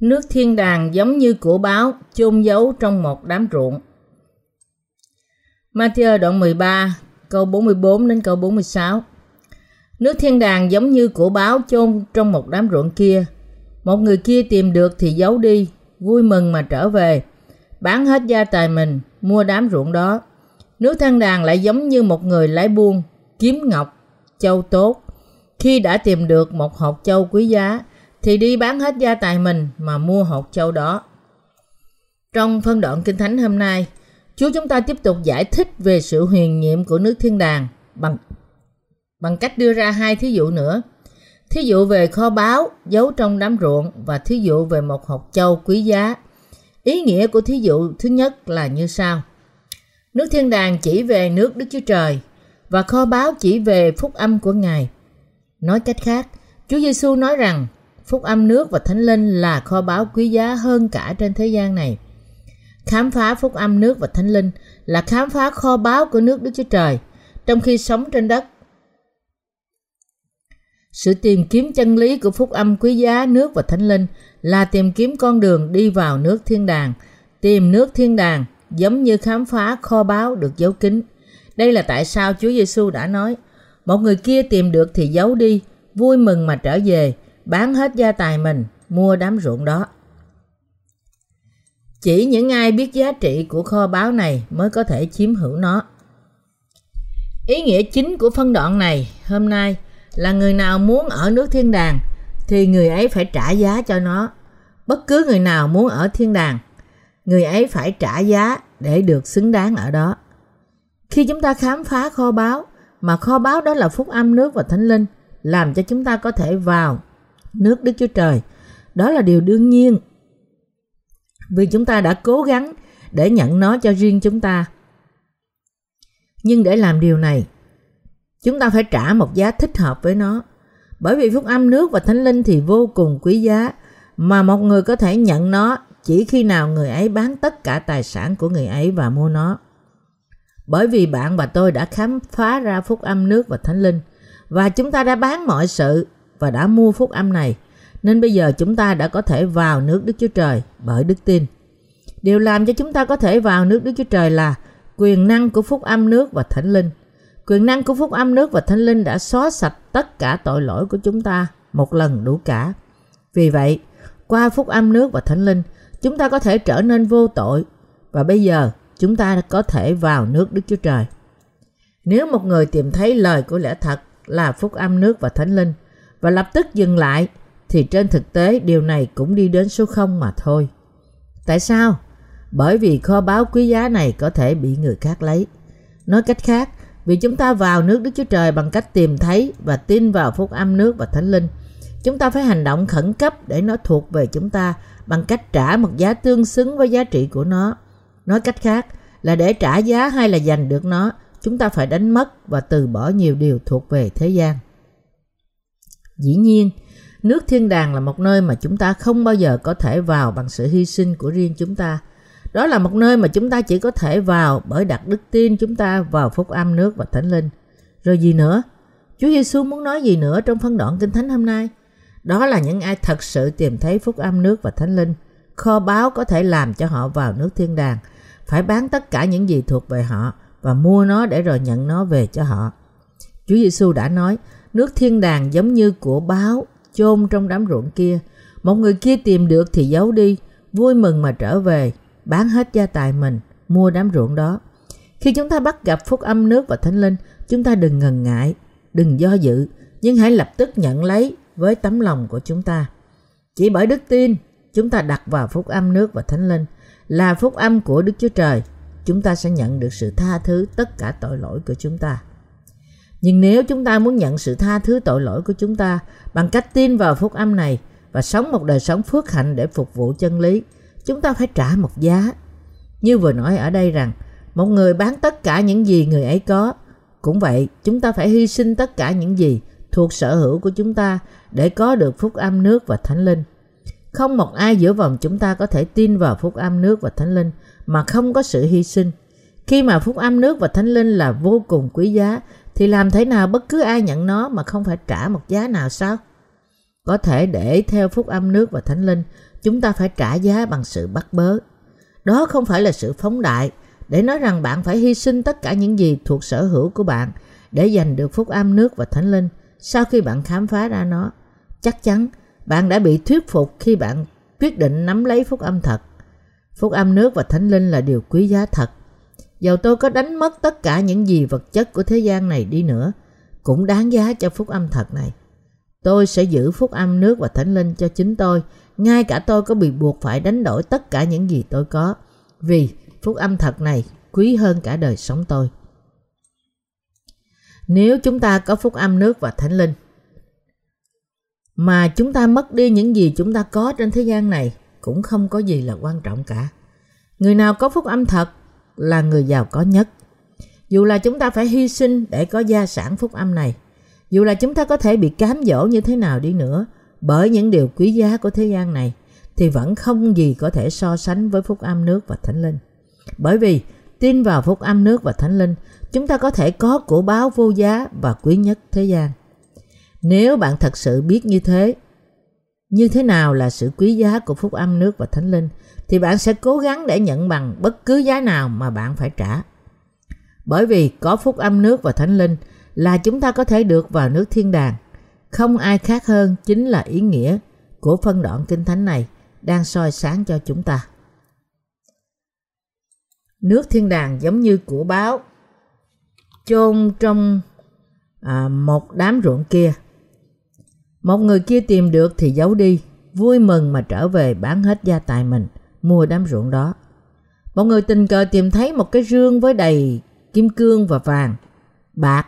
Nước thiên đàng giống như của báo chôn giấu trong một đám ruộng. Matthew đoạn 13, câu 44 đến câu 46. Nước thiên đàng giống như của báo chôn trong một đám ruộng kia. Một người kia tìm được thì giấu đi, vui mừng mà trở về, bán hết gia tài mình, mua đám ruộng đó. Nước thiên đàng lại giống như một người lái buôn, kiếm ngọc, châu tốt. Khi đã tìm được một hộp châu quý giá, thì đi bán hết gia tài mình mà mua hột châu đó. Trong phân đoạn Kinh Thánh hôm nay, Chúa chúng ta tiếp tục giải thích về sự huyền nhiệm của nước thiên đàng bằng bằng cách đưa ra hai thí dụ nữa. Thí dụ về kho báu giấu trong đám ruộng và thí dụ về một hột châu quý giá. Ý nghĩa của thí dụ thứ nhất là như sau. Nước thiên đàng chỉ về nước Đức Chúa Trời và kho báu chỉ về phúc âm của Ngài. Nói cách khác, Chúa Giêsu nói rằng phúc âm nước và thánh linh là kho báu quý giá hơn cả trên thế gian này. Khám phá phúc âm nước và thánh linh là khám phá kho báu của nước Đức Chúa Trời trong khi sống trên đất. Sự tìm kiếm chân lý của phúc âm quý giá nước và thánh linh là tìm kiếm con đường đi vào nước thiên đàng. Tìm nước thiên đàng giống như khám phá kho báu được giấu kín. Đây là tại sao Chúa Giêsu đã nói, một người kia tìm được thì giấu đi, vui mừng mà trở về, bán hết gia tài mình, mua đám ruộng đó. Chỉ những ai biết giá trị của kho báu này mới có thể chiếm hữu nó. Ý nghĩa chính của phân đoạn này hôm nay là người nào muốn ở nước thiên đàng thì người ấy phải trả giá cho nó. Bất cứ người nào muốn ở thiên đàng, người ấy phải trả giá để được xứng đáng ở đó. Khi chúng ta khám phá kho báu, mà kho báu đó là phúc âm nước và thánh linh, làm cho chúng ta có thể vào nước Đức Chúa Trời. Đó là điều đương nhiên. Vì chúng ta đã cố gắng để nhận nó cho riêng chúng ta. Nhưng để làm điều này, chúng ta phải trả một giá thích hợp với nó. Bởi vì phúc âm nước và thánh linh thì vô cùng quý giá, mà một người có thể nhận nó chỉ khi nào người ấy bán tất cả tài sản của người ấy và mua nó. Bởi vì bạn và tôi đã khám phá ra phúc âm nước và thánh linh, và chúng ta đã bán mọi sự và đã mua phúc âm này, nên bây giờ chúng ta đã có thể vào nước Đức Chúa Trời bởi đức tin. Điều làm cho chúng ta có thể vào nước Đức Chúa Trời là quyền năng của phúc âm nước và thánh linh. Quyền năng của phúc âm nước và thánh linh đã xóa sạch tất cả tội lỗi của chúng ta một lần đủ cả. Vì vậy, qua phúc âm nước và thánh linh, chúng ta có thể trở nên vô tội và bây giờ chúng ta có thể vào nước Đức Chúa Trời. Nếu một người tìm thấy lời của lẽ thật là phúc âm nước và thánh linh và lập tức dừng lại thì trên thực tế điều này cũng đi đến số không mà thôi. Tại sao? Bởi vì kho báu quý giá này có thể bị người khác lấy. Nói cách khác, vì chúng ta vào nước Đức Chúa Trời bằng cách tìm thấy và tin vào phúc âm nước và thánh linh, chúng ta phải hành động khẩn cấp để nó thuộc về chúng ta bằng cách trả một giá tương xứng với giá trị của nó. Nói cách khác là để trả giá hay là giành được nó, chúng ta phải đánh mất và từ bỏ nhiều điều thuộc về thế gian. Dĩ nhiên, nước thiên đàng là một nơi mà chúng ta không bao giờ có thể vào bằng sự hy sinh của riêng chúng ta. Đó là một nơi mà chúng ta chỉ có thể vào bởi đặt đức tin chúng ta vào phúc âm nước và thánh linh. Rồi gì nữa? Chúa Giêsu muốn nói gì nữa trong phân đoạn Kinh Thánh hôm nay? Đó là những ai thật sự tìm thấy phúc âm nước và thánh linh. Kho báu có thể làm cho họ vào nước thiên đàng. Phải bán tất cả những gì thuộc về họ và mua nó để rồi nhận nó về cho họ. Chúa Giêsu đã nói, nước thiên đàng giống như của báo chôn trong đám ruộng kia. Một người kia tìm được thì giấu đi, vui mừng mà trở về, bán hết gia tài mình, mua đám ruộng đó. Khi chúng ta bắt gặp phúc âm nước và thánh linh, chúng ta đừng ngần ngại, đừng do dự, nhưng hãy lập tức nhận lấy với tấm lòng của chúng ta. Chỉ bởi đức tin, chúng ta đặt vào phúc âm nước và thánh linh là phúc âm của Đức Chúa Trời, chúng ta sẽ nhận được sự tha thứ tất cả tội lỗi của chúng ta. Nhưng nếu chúng ta muốn nhận sự tha thứ tội lỗi của chúng ta bằng cách tin vào phúc âm này và sống một đời sống phước hạnh để phục vụ chân lý, chúng ta phải trả một giá. Như vừa nói ở đây rằng, một người bán tất cả những gì người ấy có. Cũng vậy, chúng ta phải hy sinh tất cả những gì thuộc sở hữu của chúng ta để có được phúc âm nước và thánh linh. Không một ai giữa vòng chúng ta có thể tin vào phúc âm nước và thánh linh mà không có sự hy sinh. Khi mà phúc âm nước và thánh linh là vô cùng quý giá thì làm thế nào bất cứ ai nhận nó mà không phải trả một giá nào sao? Có thể để theo phúc âm nước và thánh linh, chúng ta phải trả giá bằng sự bắt bớ. Đó không phải là sự phóng đại để nói rằng bạn phải hy sinh tất cả những gì thuộc sở hữu của bạn để giành được phúc âm nước và thánh linh sau khi bạn khám phá ra nó. Chắc chắn bạn đã bị thuyết phục khi bạn quyết định nắm lấy phúc âm thật. Phúc âm nước và thánh linh là điều quý giá thật. Dầu tôi có đánh mất tất cả những gì vật chất của thế gian này đi nữa, cũng đáng giá cho phúc âm thật này. Tôi sẽ giữ phúc âm nước và thánh linh cho chính tôi, ngay cả tôi có bị buộc phải đánh đổi tất cả những gì tôi có, vì phúc âm thật này quý hơn cả đời sống tôi. Nếu chúng ta có phúc âm nước và thánh linh, mà chúng ta mất đi những gì chúng ta có trên thế gian này, cũng không có gì là quan trọng cả. Người nào có phúc âm thật là người giàu có nhất. Dù là chúng ta phải hy sinh để có gia sản phúc âm này, dù là chúng ta có thể bị cám dỗ như thế nào đi nữa bởi những điều quý giá của thế gian này, thì vẫn không gì có thể so sánh với phúc âm nước và thánh linh. Bởi vì tin vào phúc âm nước và thánh linh, chúng ta có thể có của báo vô giá và quý nhất thế gian. Nếu bạn thật sự biết như thế, như thế nào là sự quý giá của phúc âm nước và thánh linh, thì bạn sẽ cố gắng để nhận bằng bất cứ giá nào mà bạn phải trả. Bởi vì có phúc âm nước và thánh linh là chúng ta có thể được vào nước thiên đàng. Không ai khác hơn chính là ý nghĩa của phân đoạn kinh thánh này đang soi sáng cho chúng ta. Nước thiên đàng giống như của báo chôn trong à, một đám ruộng kia. Một người kia tìm được thì giấu đi, vui mừng mà trở về bán hết gia tài mình, mua đám ruộng đó. Một người tình cờ tìm thấy một cái rương với đầy kim cương và vàng, bạc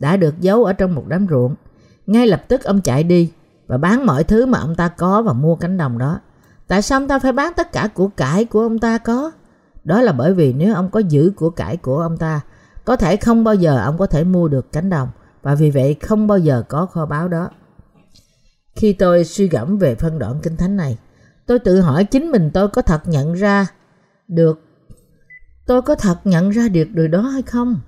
đã được giấu ở trong một đám ruộng. Ngay lập tức ông chạy đi và bán mọi thứ mà ông ta có và mua cánh đồng đó. Tại sao ông ta phải bán tất cả của cải của ông ta có? Đó là bởi vì nếu ông có giữ của cải của ông ta, có thể không bao giờ ông có thể mua được cánh đồng và vì vậy không bao giờ có kho báu đó. Khi tôi suy gẫm về phân đoạn kinh thánh này, tôi tự hỏi chính mình tôi có thật nhận ra được tôi có thật nhận ra được điều đó hay không?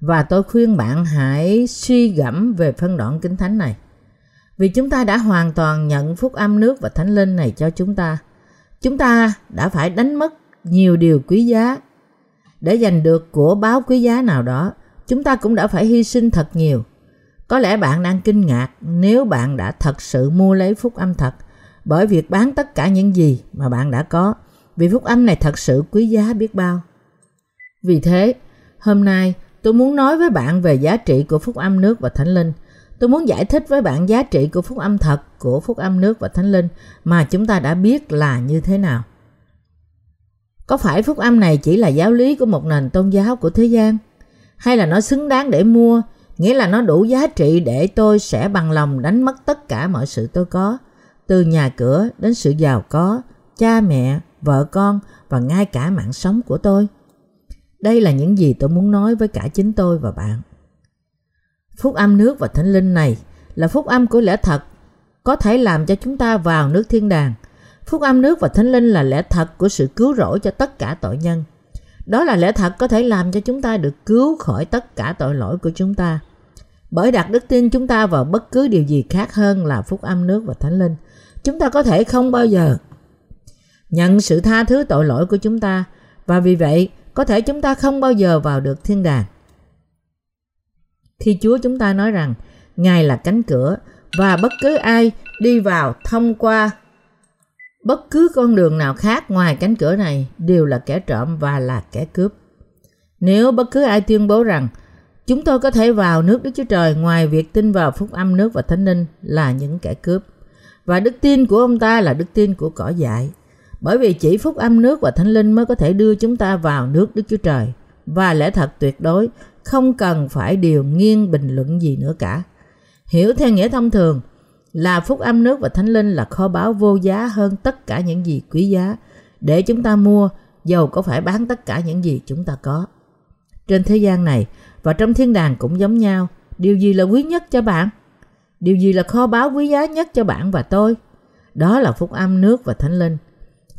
Và tôi khuyên bạn hãy suy gẫm về phân đoạn kinh thánh này. Vì chúng ta đã hoàn toàn nhận phúc âm nước và thánh linh này cho chúng ta. Chúng ta đã phải đánh mất nhiều điều quý giá. Để giành được của báo quý giá nào đó, chúng ta cũng đã phải hy sinh thật nhiều. Có lẽ bạn đang kinh ngạc nếu bạn đã thật sự mua lấy phúc âm thật bởi việc bán tất cả những gì mà bạn đã có. Vì phúc âm này thật sự quý giá biết bao. Vì thế, hôm nay tôi muốn nói với bạn về giá trị của phúc âm nước và thánh linh. Tôi muốn giải thích với bạn giá trị của phúc âm thật của phúc âm nước và thánh linh mà chúng ta đã biết là như thế nào. Có phải phúc âm này chỉ là giáo lý của một nền tôn giáo của thế gian? Hay là nó xứng đáng để mua, nghĩa là nó đủ giá trị để tôi sẽ bằng lòng đánh mất tất cả mọi sự tôi có, từ nhà cửa đến sự giàu có, cha mẹ, vợ con và ngay cả mạng sống của tôi? Đây là những gì tôi muốn nói với cả chính tôi và bạn. Phúc âm nước và thánh linh này là phúc âm của lẽ thật, có thể làm cho chúng ta vào nước thiên đàng. Phúc âm nước và thánh linh là lẽ thật của sự cứu rỗi cho tất cả tội nhân. Đó là lẽ thật có thể làm cho chúng ta được cứu khỏi tất cả tội lỗi của chúng ta. Bởi đặt đức tin chúng ta vào bất cứ điều gì khác hơn là phúc âm nước và thánh linh, chúng ta có thể không bao giờ nhận sự tha thứ tội lỗi của chúng ta và vì vậy, có thể chúng ta không bao giờ vào được thiên đàng. Khi Chúa chúng ta nói rằng, Ngài là cánh cửa và bất cứ ai đi vào thông qua bất cứ con đường nào khác ngoài cánh cửa này đều là kẻ trộm và là kẻ cướp. Nếu bất cứ ai tuyên bố rằng, chúng tôi có thể vào nước Đức Chúa Trời ngoài việc tin vào phúc âm nước và thánh linh là những kẻ cướp. Và đức tin của ông ta là đức tin của cỏ dại. Bởi vì chỉ phúc âm nước và thánh linh mới có thể đưa chúng ta vào nước Đức Chúa Trời. Và lẽ thật tuyệt đối không cần phải điều nghiêng bình luận gì nữa cả. Hiểu theo nghĩa thông thường là phúc âm nước và thánh linh là kho báu vô giá hơn tất cả những gì quý giá để chúng ta mua dầu có phải bán tất cả những gì chúng ta có. Trên thế gian này và trong thiên đàng cũng giống nhau, điều gì là quý nhất cho bạn? Điều gì là kho báu quý giá nhất cho bạn và tôi? Đó là phúc âm nước và thánh linh.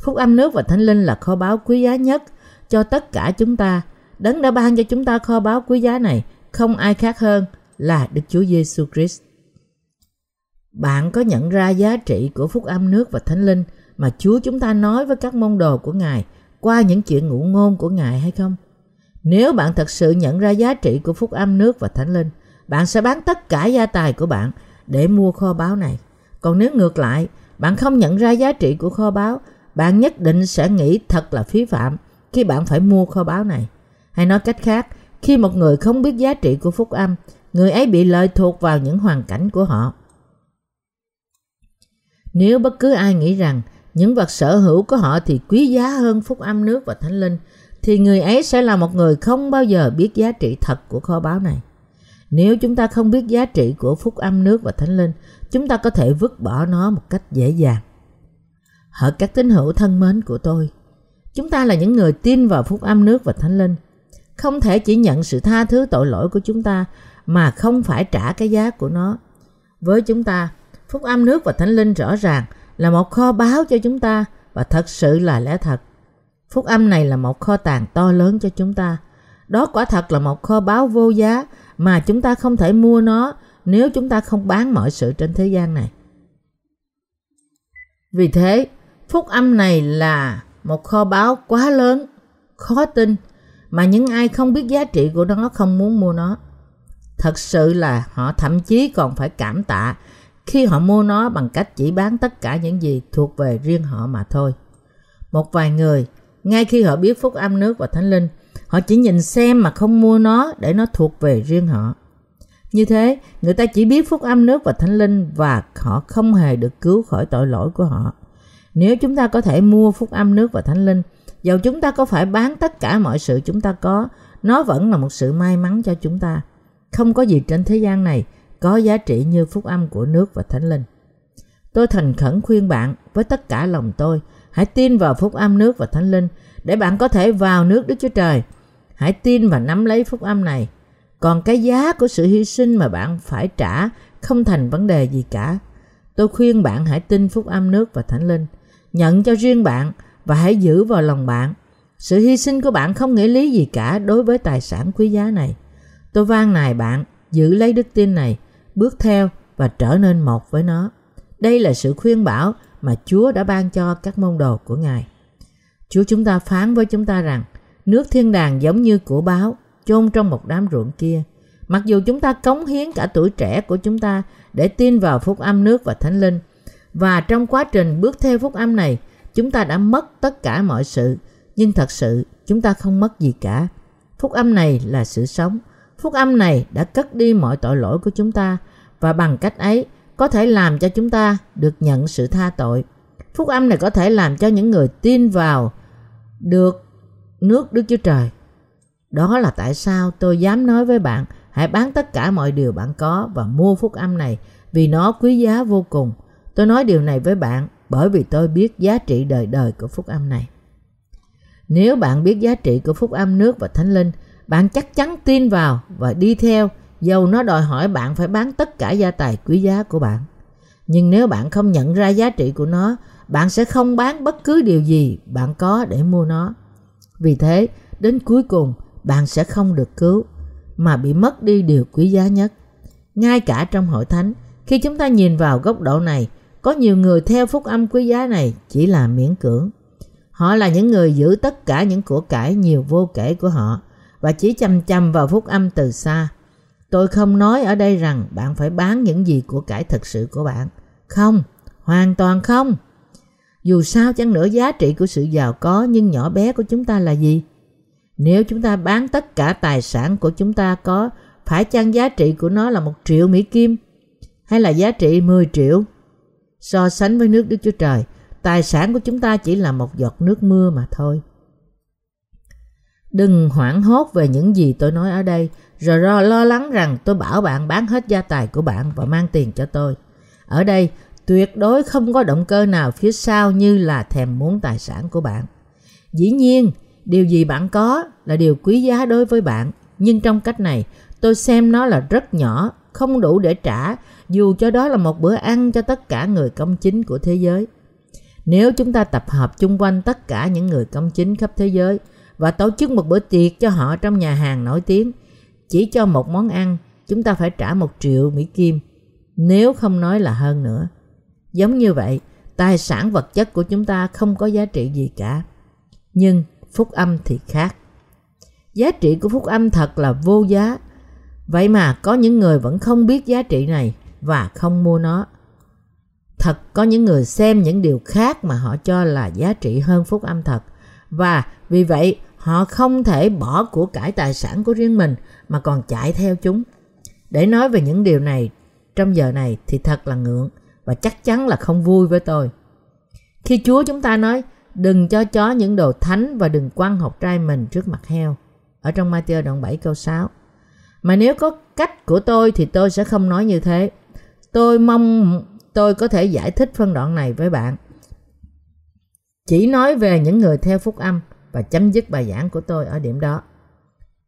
Phúc âm nước và thánh linh là kho báu quý giá nhất cho tất cả chúng ta. Đấng đã ban cho chúng ta kho báu quý giá này không ai khác hơn là Đức Chúa Giêsu Christ. Bạn có nhận ra giá trị của phúc âm nước và thánh linh mà Chúa chúng ta nói với các môn đồ của Ngài qua những chuyện ngụ ngôn của Ngài hay không? Nếu bạn thật sự nhận ra giá trị của phúc âm nước và thánh linh, bạn sẽ bán tất cả gia tài của bạn để mua kho báu này. Còn nếu ngược lại, bạn không nhận ra giá trị của kho báu, bạn nhất định sẽ nghĩ thật là phí phạm khi bạn phải mua kho báu này. Hay nói cách khác, khi một người không biết giá trị của phúc âm, người ấy bị lợi thuộc vào những hoàn cảnh của họ. Nếu bất cứ ai nghĩ rằng những vật sở hữu của họ thì quý giá hơn phúc âm nước và thánh linh, thì người ấy sẽ là một người không bao giờ biết giá trị thật của kho báu này. Nếu chúng ta không biết giá trị của phúc âm nước và thánh linh, chúng ta có thể vứt bỏ nó một cách dễ dàng. Hỡi các tín hữu thân mến của tôi, chúng ta là những người tin vào phúc âm nước và thánh linh. Không thể chỉ nhận sự tha thứ tội lỗi của chúng ta mà không phải trả cái giá của nó. Với chúng ta, phúc âm nước và thánh linh rõ ràng là một kho báu cho chúng ta và thật sự là lẽ thật. Phúc âm này là một kho tàng to lớn cho chúng ta. Đó quả thật là một kho báu vô giá mà chúng ta không thể mua nó nếu chúng ta không bán mọi sự trên thế gian này. Vì thế, phúc âm này là một kho báu quá lớn, khó tin mà những ai không biết giá trị của nó không muốn mua nó. Thật sự là họ thậm chí còn phải cảm tạ khi họ mua nó bằng cách chỉ bán tất cả những gì thuộc về riêng họ mà thôi. Một vài người, ngay khi họ biết phúc âm nước và thánh linh, họ chỉ nhìn xem mà không mua nó để nó thuộc về riêng họ. Như thế, người ta chỉ biết phúc âm nước và thánh linh và họ không hề được cứu khỏi tội lỗi của họ. Nếu chúng ta có thể mua phúc âm nước và thánh linh, dầu chúng ta có phải bán tất cả mọi sự chúng ta có, nó vẫn là một sự may mắn cho chúng ta. Không có gì trên thế gian này có giá trị như phúc âm của nước và thánh linh. Tôi thành khẩn khuyên bạn với tất cả lòng tôi, hãy tin vào phúc âm nước và thánh linh để bạn có thể vào nước Đức Chúa Trời. Hãy tin và nắm lấy phúc âm này. Còn cái giá của sự hy sinh mà bạn phải trả không thành vấn đề gì cả. Tôi khuyên bạn hãy tin phúc âm nước và thánh linh. Nhận cho riêng bạn và hãy giữ vào lòng bạn. Sự hy sinh của bạn không nghĩa lý gì cả đối với tài sản quý giá này. Tôi van nài bạn giữ lấy đức tin này, bước theo và trở nên một với nó. Đây là sự khuyên bảo mà Chúa đã ban cho các môn đồ của Ngài. Chúa chúng ta phán với chúng ta rằng nước thiên đàng giống như của báo chôn trong một đám ruộng kia. Mặc dù chúng ta cống hiến cả tuổi trẻ của chúng ta để tin vào phúc âm nước và thánh linh, và trong quá trình bước theo phúc âm này, chúng ta đã mất tất cả mọi sự, nhưng thật sự chúng ta không mất gì cả. Phúc âm này là sự sống. Phúc âm này đã cất đi mọi tội lỗi của chúng ta và bằng cách ấy có thể làm cho chúng ta được nhận sự tha tội. Phúc âm này có thể làm cho những người tin vào được nước Đức Chúa Trời. Đó là tại sao tôi dám nói với bạn hãy bán tất cả mọi điều bạn có và mua phúc âm này vì nó quý giá vô cùng. Tôi nói điều này với bạn bởi vì tôi biết giá trị đời đời của phúc âm này. Nếu bạn biết giá trị của phúc âm nước và thánh linh, bạn chắc chắn tin vào và đi theo dầu nó đòi hỏi bạn phải bán tất cả gia tài quý giá của bạn. Nhưng nếu bạn không nhận ra giá trị của nó, bạn sẽ không bán bất cứ điều gì bạn có để mua nó. Vì thế, đến cuối cùng, bạn sẽ không được cứu, mà bị mất đi điều quý giá nhất. Ngay cả trong hội thánh, khi chúng ta nhìn vào góc độ này, có nhiều người theo phúc âm quý giá này chỉ là miễn cưỡng. Họ là những người giữ tất cả những của cải nhiều vô kể của họ và chỉ chăm chăm vào phúc âm từ xa. Tôi không nói ở đây rằng bạn phải bán những gì của cải thực sự của bạn. Không, hoàn toàn không. Dù sao chăng nữa giá trị của sự giàu có nhưng nhỏ bé của chúng ta là gì? Nếu chúng ta bán tất cả tài sản của chúng ta có, phải chăng giá trị của nó là một triệu Mỹ Kim? Hay là giá trị 10 triệu? So sánh với nước Đức Chúa Trời, tài sản của chúng ta chỉ là một giọt nước mưa mà thôi. Đừng hoảng hốt về những gì tôi nói ở đây, rồi lo lắng rằng tôi bảo bạn bán hết gia tài của bạn và mang tiền cho tôi. Ở đây, tuyệt đối không có động cơ nào phía sau như là thèm muốn tài sản của bạn. Dĩ nhiên, điều gì bạn có là điều quý giá đối với bạn, nhưng trong cách này, tôi xem nó là rất nhỏ, không đủ để trả, dù cho đó là một bữa ăn cho tất cả người công chính của thế giới. Nếu chúng ta tập hợp chung quanh tất cả những người công chính khắp thế giới và tổ chức một bữa tiệc cho họ trong nhà hàng nổi tiếng, chỉ cho một món ăn, chúng ta phải trả một triệu Mỹ Kim. nếu không nói là hơn nữa. Giống như vậy, tài sản vật chất của chúng ta không có giá trị gì cả. Nhưng phúc âm thì khác. Giá trị của phúc âm thật là vô giá. Vậy mà có những người vẫn không biết giá trị này và không mua nó. Thật có những người xem những điều khác mà họ cho là giá trị hơn phúc âm thật. Và vì vậy họ không thể bỏ của cải tài sản của riêng mình mà còn chạy theo chúng. Để nói về những điều này trong giờ này thì thật là ngượng và chắc chắn là không vui với tôi. Khi Chúa chúng ta nói, đừng cho chó những đồ thánh và đừng quăng học trai mình trước mặt heo. Ở trong Matthew đoạn 7 câu 6. Mà nếu có cách của tôi thì tôi sẽ không nói như thế. Tôi mong tôi có thể giải thích phân đoạn này với bạn. Chỉ nói về những người theo phúc âm và chấm dứt bài giảng của tôi ở điểm đó.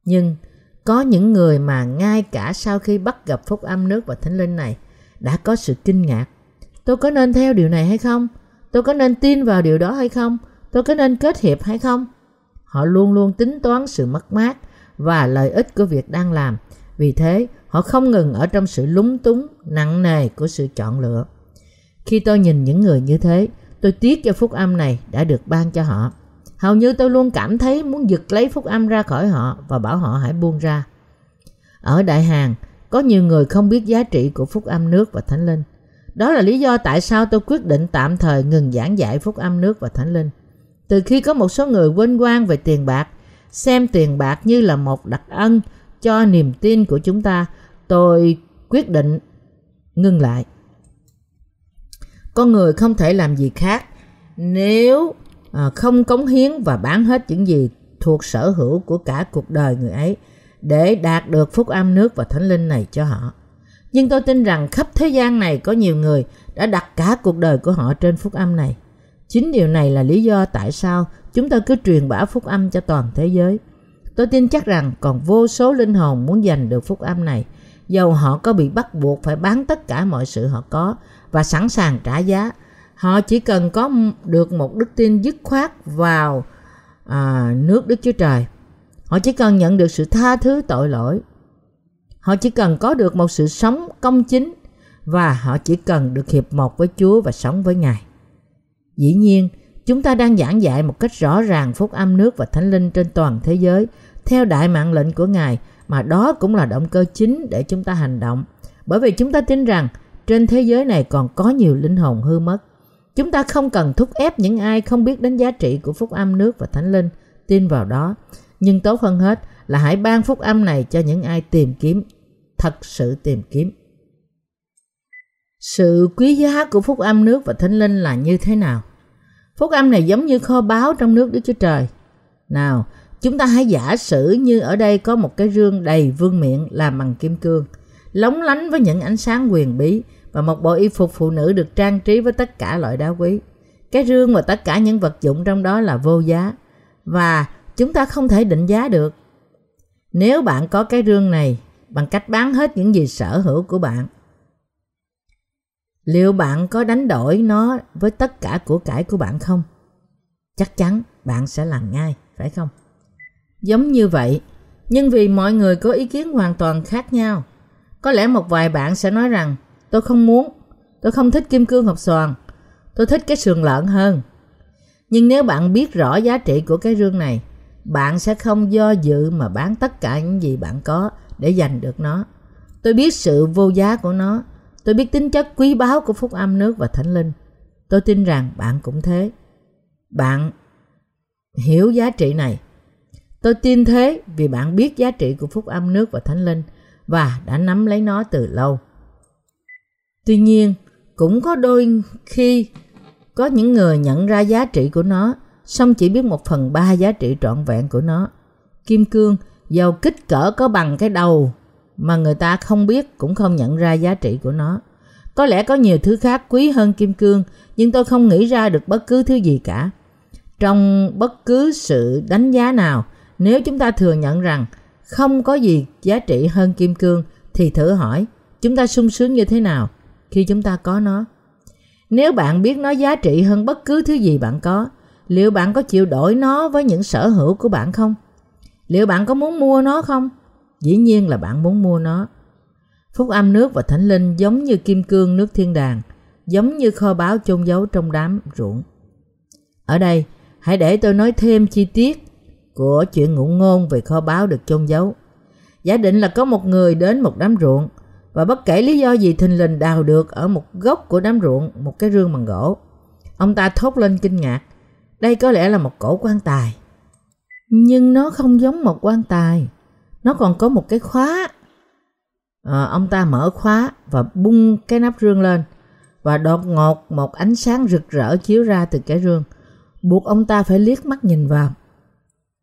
Nhưng có những người mà ngay cả sau khi bắt gặp phúc âm nước và thánh linh này đã có sự kinh ngạc. Tôi có nên theo điều này hay không? Tôi có nên tin vào điều đó hay không? Tôi có nên kết hiệp hay không? Họ luôn luôn tính toán sự mất mát và lợi ích của việc đang làm. Vì thế, họ không ngừng ở trong sự lúng túng, nặng nề của sự chọn lựa. Khi tôi nhìn những người như thế, tôi tiếc cho phúc âm này đã được ban cho họ. Hầu như tôi luôn cảm thấy muốn giật lấy phúc âm ra khỏi họ và bảo họ hãy buông ra. Ở Đại Hàn, có nhiều người không biết giá trị của phúc âm nước và thánh linh. Đó là lý do tại sao tôi quyết định tạm thời ngừng giảng dạy phúc âm nước và thánh linh. Từ khi có một số người quên quan về tiền bạc, xem tiền bạc như là một đặc ân cho niềm tin của chúng ta, tôi quyết định ngưng lại. Con người không thể làm gì khác nếu à, không cống hiến và bán hết những gì thuộc sở hữu của cả cuộc đời người ấy để đạt được phúc âm nước và thánh linh này cho họ. Nhưng tôi tin rằng khắp thế gian này có nhiều người đã đặt cả cuộc đời của họ trên phúc âm này. Chính điều này là lý do tại sao chúng ta cứ truyền bá phúc âm cho toàn thế giới. Tôi tin chắc rằng còn vô số linh hồn muốn giành được phúc âm này, dầu họ có bị bắt buộc phải bán tất cả mọi sự họ có và sẵn sàng trả giá. Họ chỉ cần có được một đức tin dứt khoát vào à, nước Đức Chúa Trời. Họ chỉ cần nhận được sự tha thứ tội lỗi. Họ chỉ cần có được một sự sống công chính và họ chỉ cần được hiệp một với Chúa và sống với Ngài. Dĩ nhiên, chúng ta đang giảng dạy một cách rõ ràng phúc âm nước và thánh linh trên toàn thế giới theo đại mạng lệnh của Ngài mà đó cũng là động cơ chính để chúng ta hành động. Bởi vì chúng ta tin rằng trên thế giới này còn có nhiều linh hồn hư mất. Chúng ta không cần thúc ép những ai không biết đến giá trị của phúc âm nước và thánh linh tin vào đó. Nhưng tốt hơn hết là hãy ban phúc âm này cho những ai tìm kiếm, thật sự tìm kiếm. Sự quý giá của phúc âm nước và thánh linh là như thế nào? Phúc âm này giống như kho báu trong nước Đức Chúa Trời. Nào, chúng ta hãy giả sử như ở đây có một cái rương đầy vương miệng làm bằng kim cương, lóng lánh với những ánh sáng quyền bí và một bộ y phục phụ nữ được trang trí với tất cả loại đá quý. Cái rương và tất cả những vật dụng trong đó là vô giá và chúng ta không thể định giá được. Nếu bạn có cái rương này bằng cách bán hết những gì sở hữu của bạn, liệu bạn có đánh đổi nó với tất cả của cải của bạn không? Chắc chắn bạn sẽ làm ngay, phải không? Giống như vậy, nhưng vì mọi người có ý kiến hoàn toàn khác nhau, có lẽ một vài bạn sẽ nói rằng tôi không muốn, tôi không thích kim cương hộp xoàn, tôi thích cái sườn lợn hơn. Nhưng nếu bạn biết rõ giá trị của cái rương này, bạn sẽ không do dự mà bán tất cả những gì bạn có để giành được nó. Tôi biết sự vô giá của nó, tôi biết tính chất quý báu của phúc âm nước và thánh linh. Tôi tin rằng bạn cũng thế. Bạn hiểu giá trị này. Tôi tin thế vì bạn biết giá trị của phúc âm nước và thánh linh và đã nắm lấy nó từ lâu. Tuy nhiên, cũng có đôi khi có những người nhận ra giá trị của nó, song chỉ biết một phần ba giá trị trọn vẹn của nó. Kim cương, dầu kích cỡ có bằng cái đầu mà người ta không biết cũng không nhận ra giá trị của nó. Có lẽ có nhiều thứ khác quý hơn kim cương, nhưng tôi không nghĩ ra được bất cứ thứ gì cả. Trong bất cứ sự đánh giá nào, nếu chúng ta thừa nhận rằng không có gì giá trị hơn kim cương thì thử hỏi chúng ta sung sướng như thế nào khi chúng ta có nó. Nếu bạn biết nó giá trị hơn bất cứ thứ gì bạn có, liệu bạn có chịu đổi nó với những sở hữu của bạn không? Liệu bạn có muốn mua nó không? Dĩ nhiên là bạn muốn mua nó. Phúc âm nước và thánh linh giống như kim cương nước thiên đàng, giống như kho báu chôn giấu trong đám ruộng. Ở đây, hãy để tôi nói thêm chi tiết của chuyện ngụ ngôn về kho báu được chôn giấu. Giả định là có một người đến một đám ruộng và bất kể lý do gì thình lình đào được ở một góc của đám ruộng một cái rương bằng gỗ. Ông ta thốt lên kinh ngạc. Đây có lẽ là một cổ quan tài. Nhưng nó không giống một quan tài. Nó còn có một cái khóa. À, ông ta mở khóa và bung cái nắp rương lên. Và đột ngột một ánh sáng rực rỡ chiếu ra từ cái rương. Buộc ông ta phải liếc mắt nhìn vào.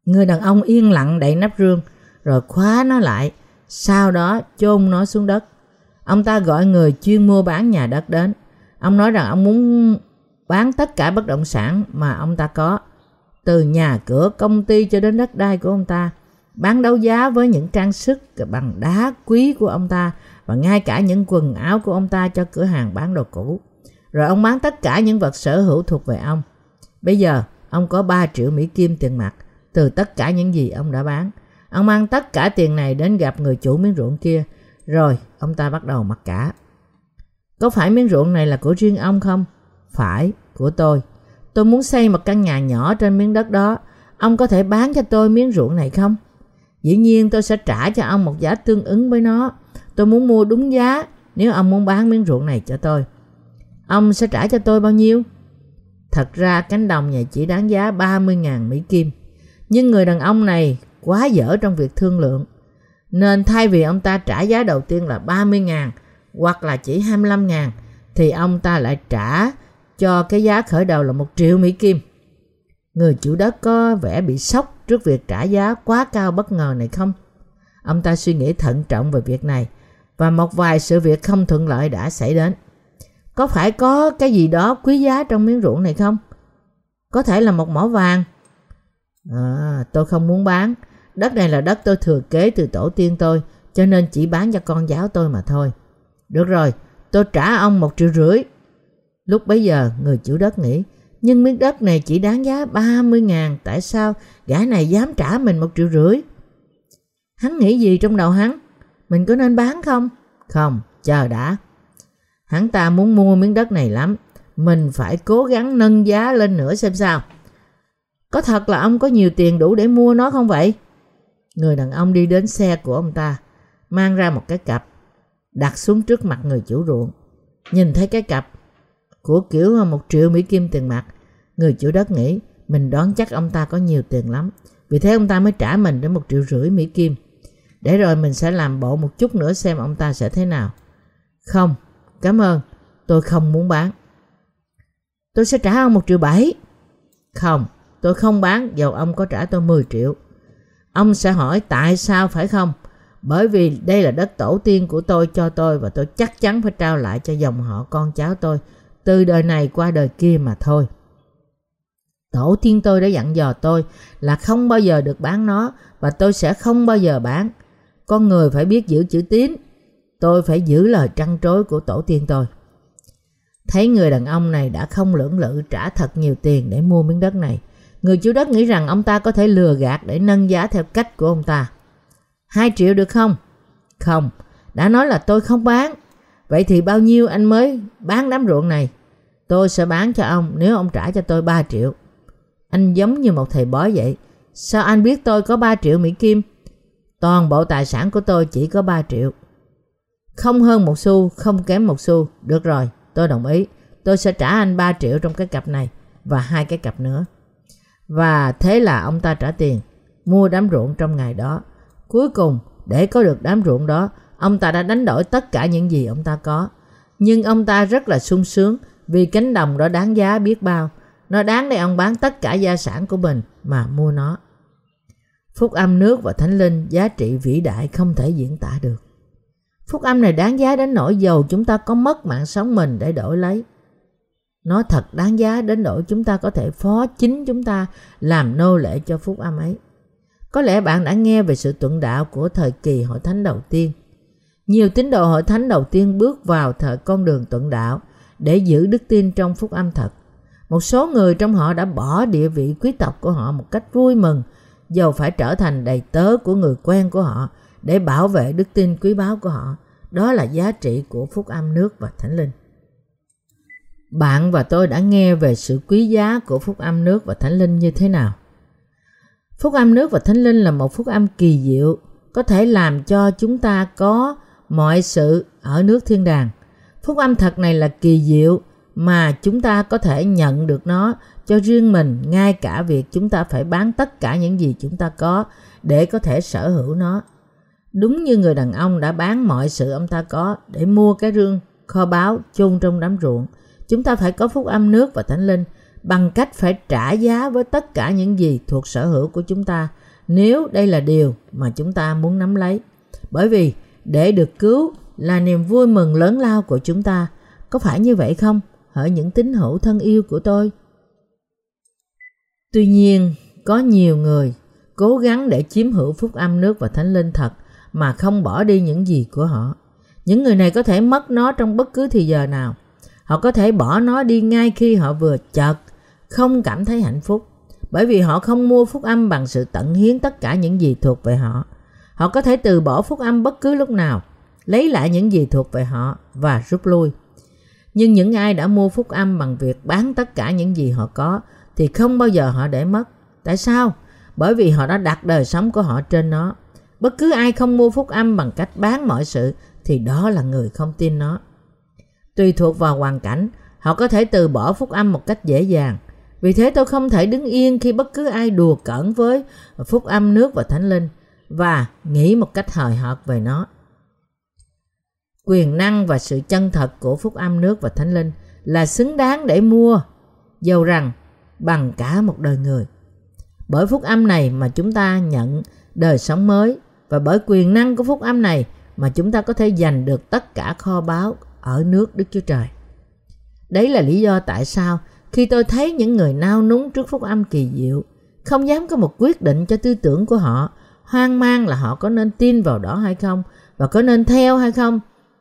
Người đàn ông yên lặng đậy nắp rương rồi khóa nó lại. Sau đó chôn nó xuống đất. Ông ta gọi người chuyên mua bán nhà đất đến. Ông nói rằng ông muốn bán tất cả bất động sản mà ông ta có, từ nhà cửa, công ty cho đến đất đai của ông ta, bán đấu giá với những trang sức bằng đá quý của ông ta và ngay cả những quần áo của ông ta cho cửa hàng bán đồ cũ. Rồi ông bán tất cả những vật sở hữu thuộc về ông. Bây giờ, ông có 3 triệu Mỹ Kim tiền mặt từ tất cả những gì ông đã bán. Ông mang tất cả tiền này đến gặp người chủ miếng ruộng kia, rồi ông ta bắt đầu mặc cả. Có phải miếng ruộng này là của riêng ông không? Phải, của tôi. Tôi muốn xây một căn nhà nhỏ trên miếng đất đó. Ông có thể bán cho tôi miếng ruộng này không? Dĩ nhiên tôi sẽ trả cho ông một giá tương ứng với nó. Tôi muốn mua đúng giá nếu ông muốn bán miếng ruộng này cho tôi. Ông sẽ trả cho tôi bao nhiêu? Thật ra cánh đồng này chỉ đáng giá 30.000 Mỹ Kim. Nhưng người đàn ông này quá dở trong việc thương lượng. Nên thay vì ông ta trả giá đầu tiên là 30.000 hoặc là chỉ 25.000 thì ông ta lại trả cho cái giá khởi đầu là một triệu Mỹ Kim. Người chủ đất có vẻ bị sốc trước việc trả giá quá cao bất ngờ này không? Ông ta suy nghĩ thận trọng về việc này và một vài sự việc không thuận lợi đã xảy đến. Có phải có cái gì đó quý giá trong miếng ruộng này không? Có thể là một mỏ vàng. À, tôi không muốn bán. Đất này là đất tôi thừa kế từ tổ tiên tôi, cho nên chỉ bán cho con giáo tôi mà thôi. Được rồi, tôi trả ông một triệu rưỡi. Lúc bấy giờ, người chủ đất nghĩ, nhưng miếng đất này chỉ đáng giá 30 ngàn, Tại sao gã này dám trả mình một triệu rưỡi? Hắn nghĩ gì trong đầu hắn? Mình có nên bán không? Không, chờ đã. Hắn ta muốn mua miếng đất này lắm. Mình phải cố gắng nâng giá lên nữa xem sao. Có thật là ông có nhiều tiền đủ để mua nó không vậy? Người đàn ông đi đến xe của ông ta, Mang ra một cái cặp, Đặt xuống trước mặt người chủ ruộng. Nhìn thấy cái cặp của kiểu à, một triệu Mỹ Kim tiền mặt. Người chủ đất nghĩ mình đoán chắc ông ta có nhiều tiền lắm. Vì thế ông ta mới trả mình đến một triệu rưỡi Mỹ Kim. Để rồi mình sẽ làm bộ một chút nữa xem ông ta sẽ thế nào. Không, cảm ơn, tôi không muốn bán. Tôi sẽ trả ông một triệu bảy. Không, tôi không bán dầu ông có trả tôi 10 triệu. Ông sẽ hỏi tại sao phải không? Bởi vì đây là đất tổ tiên của tôi cho tôi và tôi chắc chắn phải trao lại cho dòng họ con cháu tôi từ đời này qua đời kia mà thôi. Tổ tiên tôi đã dặn dò tôi là không bao giờ được bán nó và tôi sẽ không bao giờ bán. Con người phải biết giữ chữ tín. Tôi phải giữ lời trăn trối của tổ tiên tôi. Thấy người đàn ông này đã không lưỡng lự trả thật nhiều tiền để mua miếng đất này. Người chủ đất nghĩ rằng ông ta có thể lừa gạt để nâng giá theo cách của ông ta. Hai triệu được không? Không, đã nói là tôi không bán. Vậy thì bao nhiêu anh mới bán đám ruộng này? Tôi sẽ bán cho ông nếu ông trả cho tôi 3 triệu. Anh giống như một thầy bói vậy. Sao anh biết tôi có 3 triệu Mỹ Kim? Toàn bộ tài sản của tôi chỉ có 3 triệu. Không hơn một xu, không kém một xu. Được rồi, tôi đồng ý. Tôi sẽ trả anh 3 triệu trong cái cặp này và hai cái cặp nữa. Và thế là ông ta trả tiền, mua đám ruộng trong ngày đó. Cuối cùng, để có được đám ruộng đó, Ông ta đã đánh đổi tất cả những gì ông ta có. Nhưng ông ta rất là sung sướng vì cánh đồng đó đáng giá biết bao. Nó đáng để ông bán tất cả gia sản của mình mà mua nó. Phúc âm nước và thánh linh giá trị vĩ đại không thể diễn tả được. Phúc âm này đáng giá đến nỗi dầu chúng ta có mất mạng sống mình để đổi lấy. Nó thật đáng giá đến nỗi chúng ta có thể phó chính chúng ta làm nô lệ cho phúc âm ấy. Có lẽ bạn đã nghe về sự tuận đạo của thời kỳ hội thánh đầu tiên. Nhiều tín đồ hội thánh đầu tiên bước vào thời con đường tuận đạo để giữ đức tin trong phúc âm thật. Một số người trong họ đã bỏ địa vị quý tộc của họ một cách vui mừng, dầu phải trở thành đầy tớ của người quen của họ để bảo vệ đức tin quý báu của họ. Đó là giá trị của phúc âm nước và thánh linh. Bạn và tôi đã nghe về sự quý giá của phúc âm nước và thánh linh như thế nào? Phúc âm nước và thánh linh là một phúc âm kỳ diệu, có thể làm cho chúng ta có mọi sự ở nước thiên đàng. Phúc âm thật này là kỳ diệu mà chúng ta có thể nhận được nó cho riêng mình, ngay cả việc chúng ta phải bán tất cả những gì chúng ta có để có thể sở hữu nó. Đúng như người đàn ông đã bán mọi sự ông ta có để mua cái rương kho báu chôn trong đám ruộng. Chúng ta phải có phúc âm nước và thánh linh bằng cách phải trả giá với tất cả những gì thuộc sở hữu của chúng ta nếu đây là điều mà chúng ta muốn nắm lấy. Bởi vì để được cứu là niềm vui mừng lớn lao của chúng ta. Có phải như vậy không? Hỡi những tín hữu thân yêu của tôi. Tuy nhiên, có nhiều người cố gắng để chiếm hữu phúc âm nước và thánh linh thật mà không bỏ đi những gì của họ. Những người này có thể mất nó trong bất cứ thì giờ nào. Họ có thể bỏ nó đi ngay khi họ vừa chợt không cảm thấy hạnh phúc bởi vì họ không mua phúc âm bằng sự tận hiến tất cả những gì thuộc về họ. Họ có thể từ bỏ phúc âm bất cứ lúc nào, lấy lại những gì thuộc về họ và rút lui. Nhưng những ai đã mua phúc âm bằng việc bán tất cả những gì họ có thì không bao giờ họ để mất. Tại sao? Bởi vì họ đã đặt đời sống của họ trên nó. Bất cứ ai không mua phúc âm bằng cách bán mọi sự thì đó là người không tin nó. Tùy thuộc vào hoàn cảnh, họ có thể từ bỏ phúc âm một cách dễ dàng. Vì thế tôi không thể đứng yên khi bất cứ ai đùa cỡn với phúc âm nước và thánh linh và nghĩ một cách hời hợt về nó. Quyền năng và sự chân thật của phúc âm nước và thánh linh là xứng đáng để mua, dầu rằng bằng cả một đời người. Bởi phúc âm này mà chúng ta nhận đời sống mới và bởi quyền năng của phúc âm này mà chúng ta có thể giành được tất cả kho báu ở nước Đức Chúa Trời. Đấy là lý do tại sao khi tôi thấy những người nao núng trước phúc âm kỳ diệu, không dám có một quyết định cho tư tưởng của họ, hoang mang là họ có nên tin vào đó hay không và có nên theo hay không,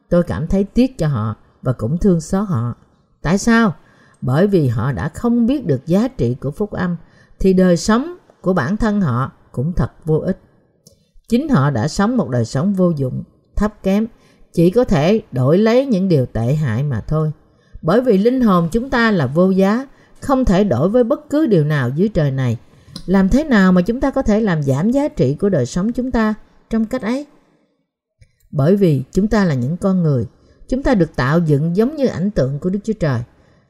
tôi cảm thấy tiếc cho họ và cũng thương xót họ. Tại sao? Bởi vì họ đã không biết được giá trị của phúc âm thì đời sống của bản thân họ cũng thật vô ích. Chính họ đã sống một đời sống vô dụng, thấp kém, chỉ có thể đổi lấy những điều tệ hại mà thôi. Bởi vì linh hồn chúng ta là vô giá, không thể đổi với bất cứ điều nào dưới trời này. Làm thế nào mà chúng ta có thể làm giảm giá trị của đời sống chúng ta trong cách ấy? Bởi vì chúng ta là những con người, chúng ta được tạo dựng giống như ảnh tượng của Đức Chúa Trời.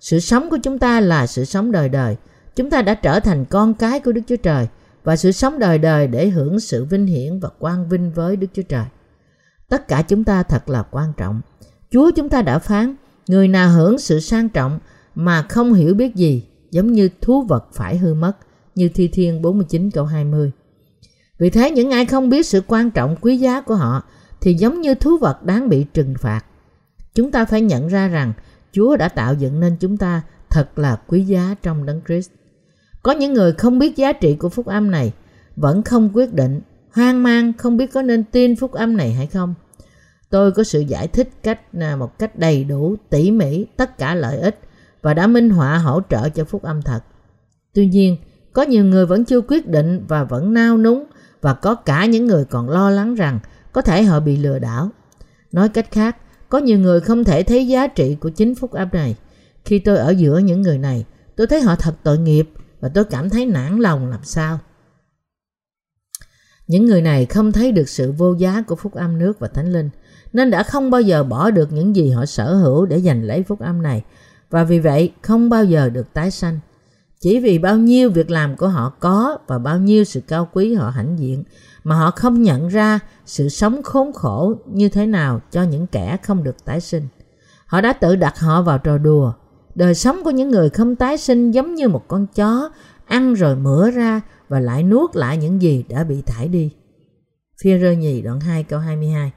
Sự sống của chúng ta là sự sống đời đời. Chúng ta đã trở thành con cái của Đức Chúa Trời và sự sống đời đời để hưởng sự vinh hiển và quang vinh với Đức Chúa Trời. Tất cả chúng ta thật là quan trọng. Chúa chúng ta đã phán, người nào hưởng sự sang trọng mà không hiểu biết gì, giống như thú vật phải hư mất, như Thi Thiên 49 câu 20. Vì thế những ai không biết sự quan trọng quý giá của họ thì giống như thú vật đáng bị trừng phạt. Chúng ta phải nhận ra rằng Chúa đã tạo dựng nên chúng ta thật là quý giá trong Đấng Christ. Có những người không biết giá trị của phúc âm này, vẫn không quyết định, hoang mang không biết có nên tin phúc âm này hay không. Tôi có sự giải thích cách à, một cách đầy đủ, tỉ mỉ tất cả lợi ích và đã minh họa hỗ trợ cho phúc âm thật. Tuy nhiên, có nhiều người vẫn chưa quyết định và vẫn nao núng và có cả những người còn lo lắng rằng có thể họ bị lừa đảo. Nói cách khác, có nhiều người không thể thấy giá trị của chính phúc âm này. Khi tôi ở giữa những người này, tôi thấy họ thật tội nghiệp và tôi cảm thấy nản lòng làm sao. Những người này không thấy được sự vô giá của phúc âm nước và thánh linh, nên đã không bao giờ bỏ được những gì họ sở hữu để giành lấy phúc âm này, và vì vậy không bao giờ được tái sanh. Chỉ vì bao nhiêu việc làm của họ có và bao nhiêu sự cao quý họ hãnh diện, mà họ không nhận ra sự sống khốn khổ như thế nào cho những kẻ không được tái sinh. Họ đã tự đặt họ vào trò đùa. Đời sống của những người không tái sinh giống như một con chó, ăn rồi mửa ra và lại nuốt lại những gì đã bị thải đi. Phía rơ nhì đoạn 2 câu 22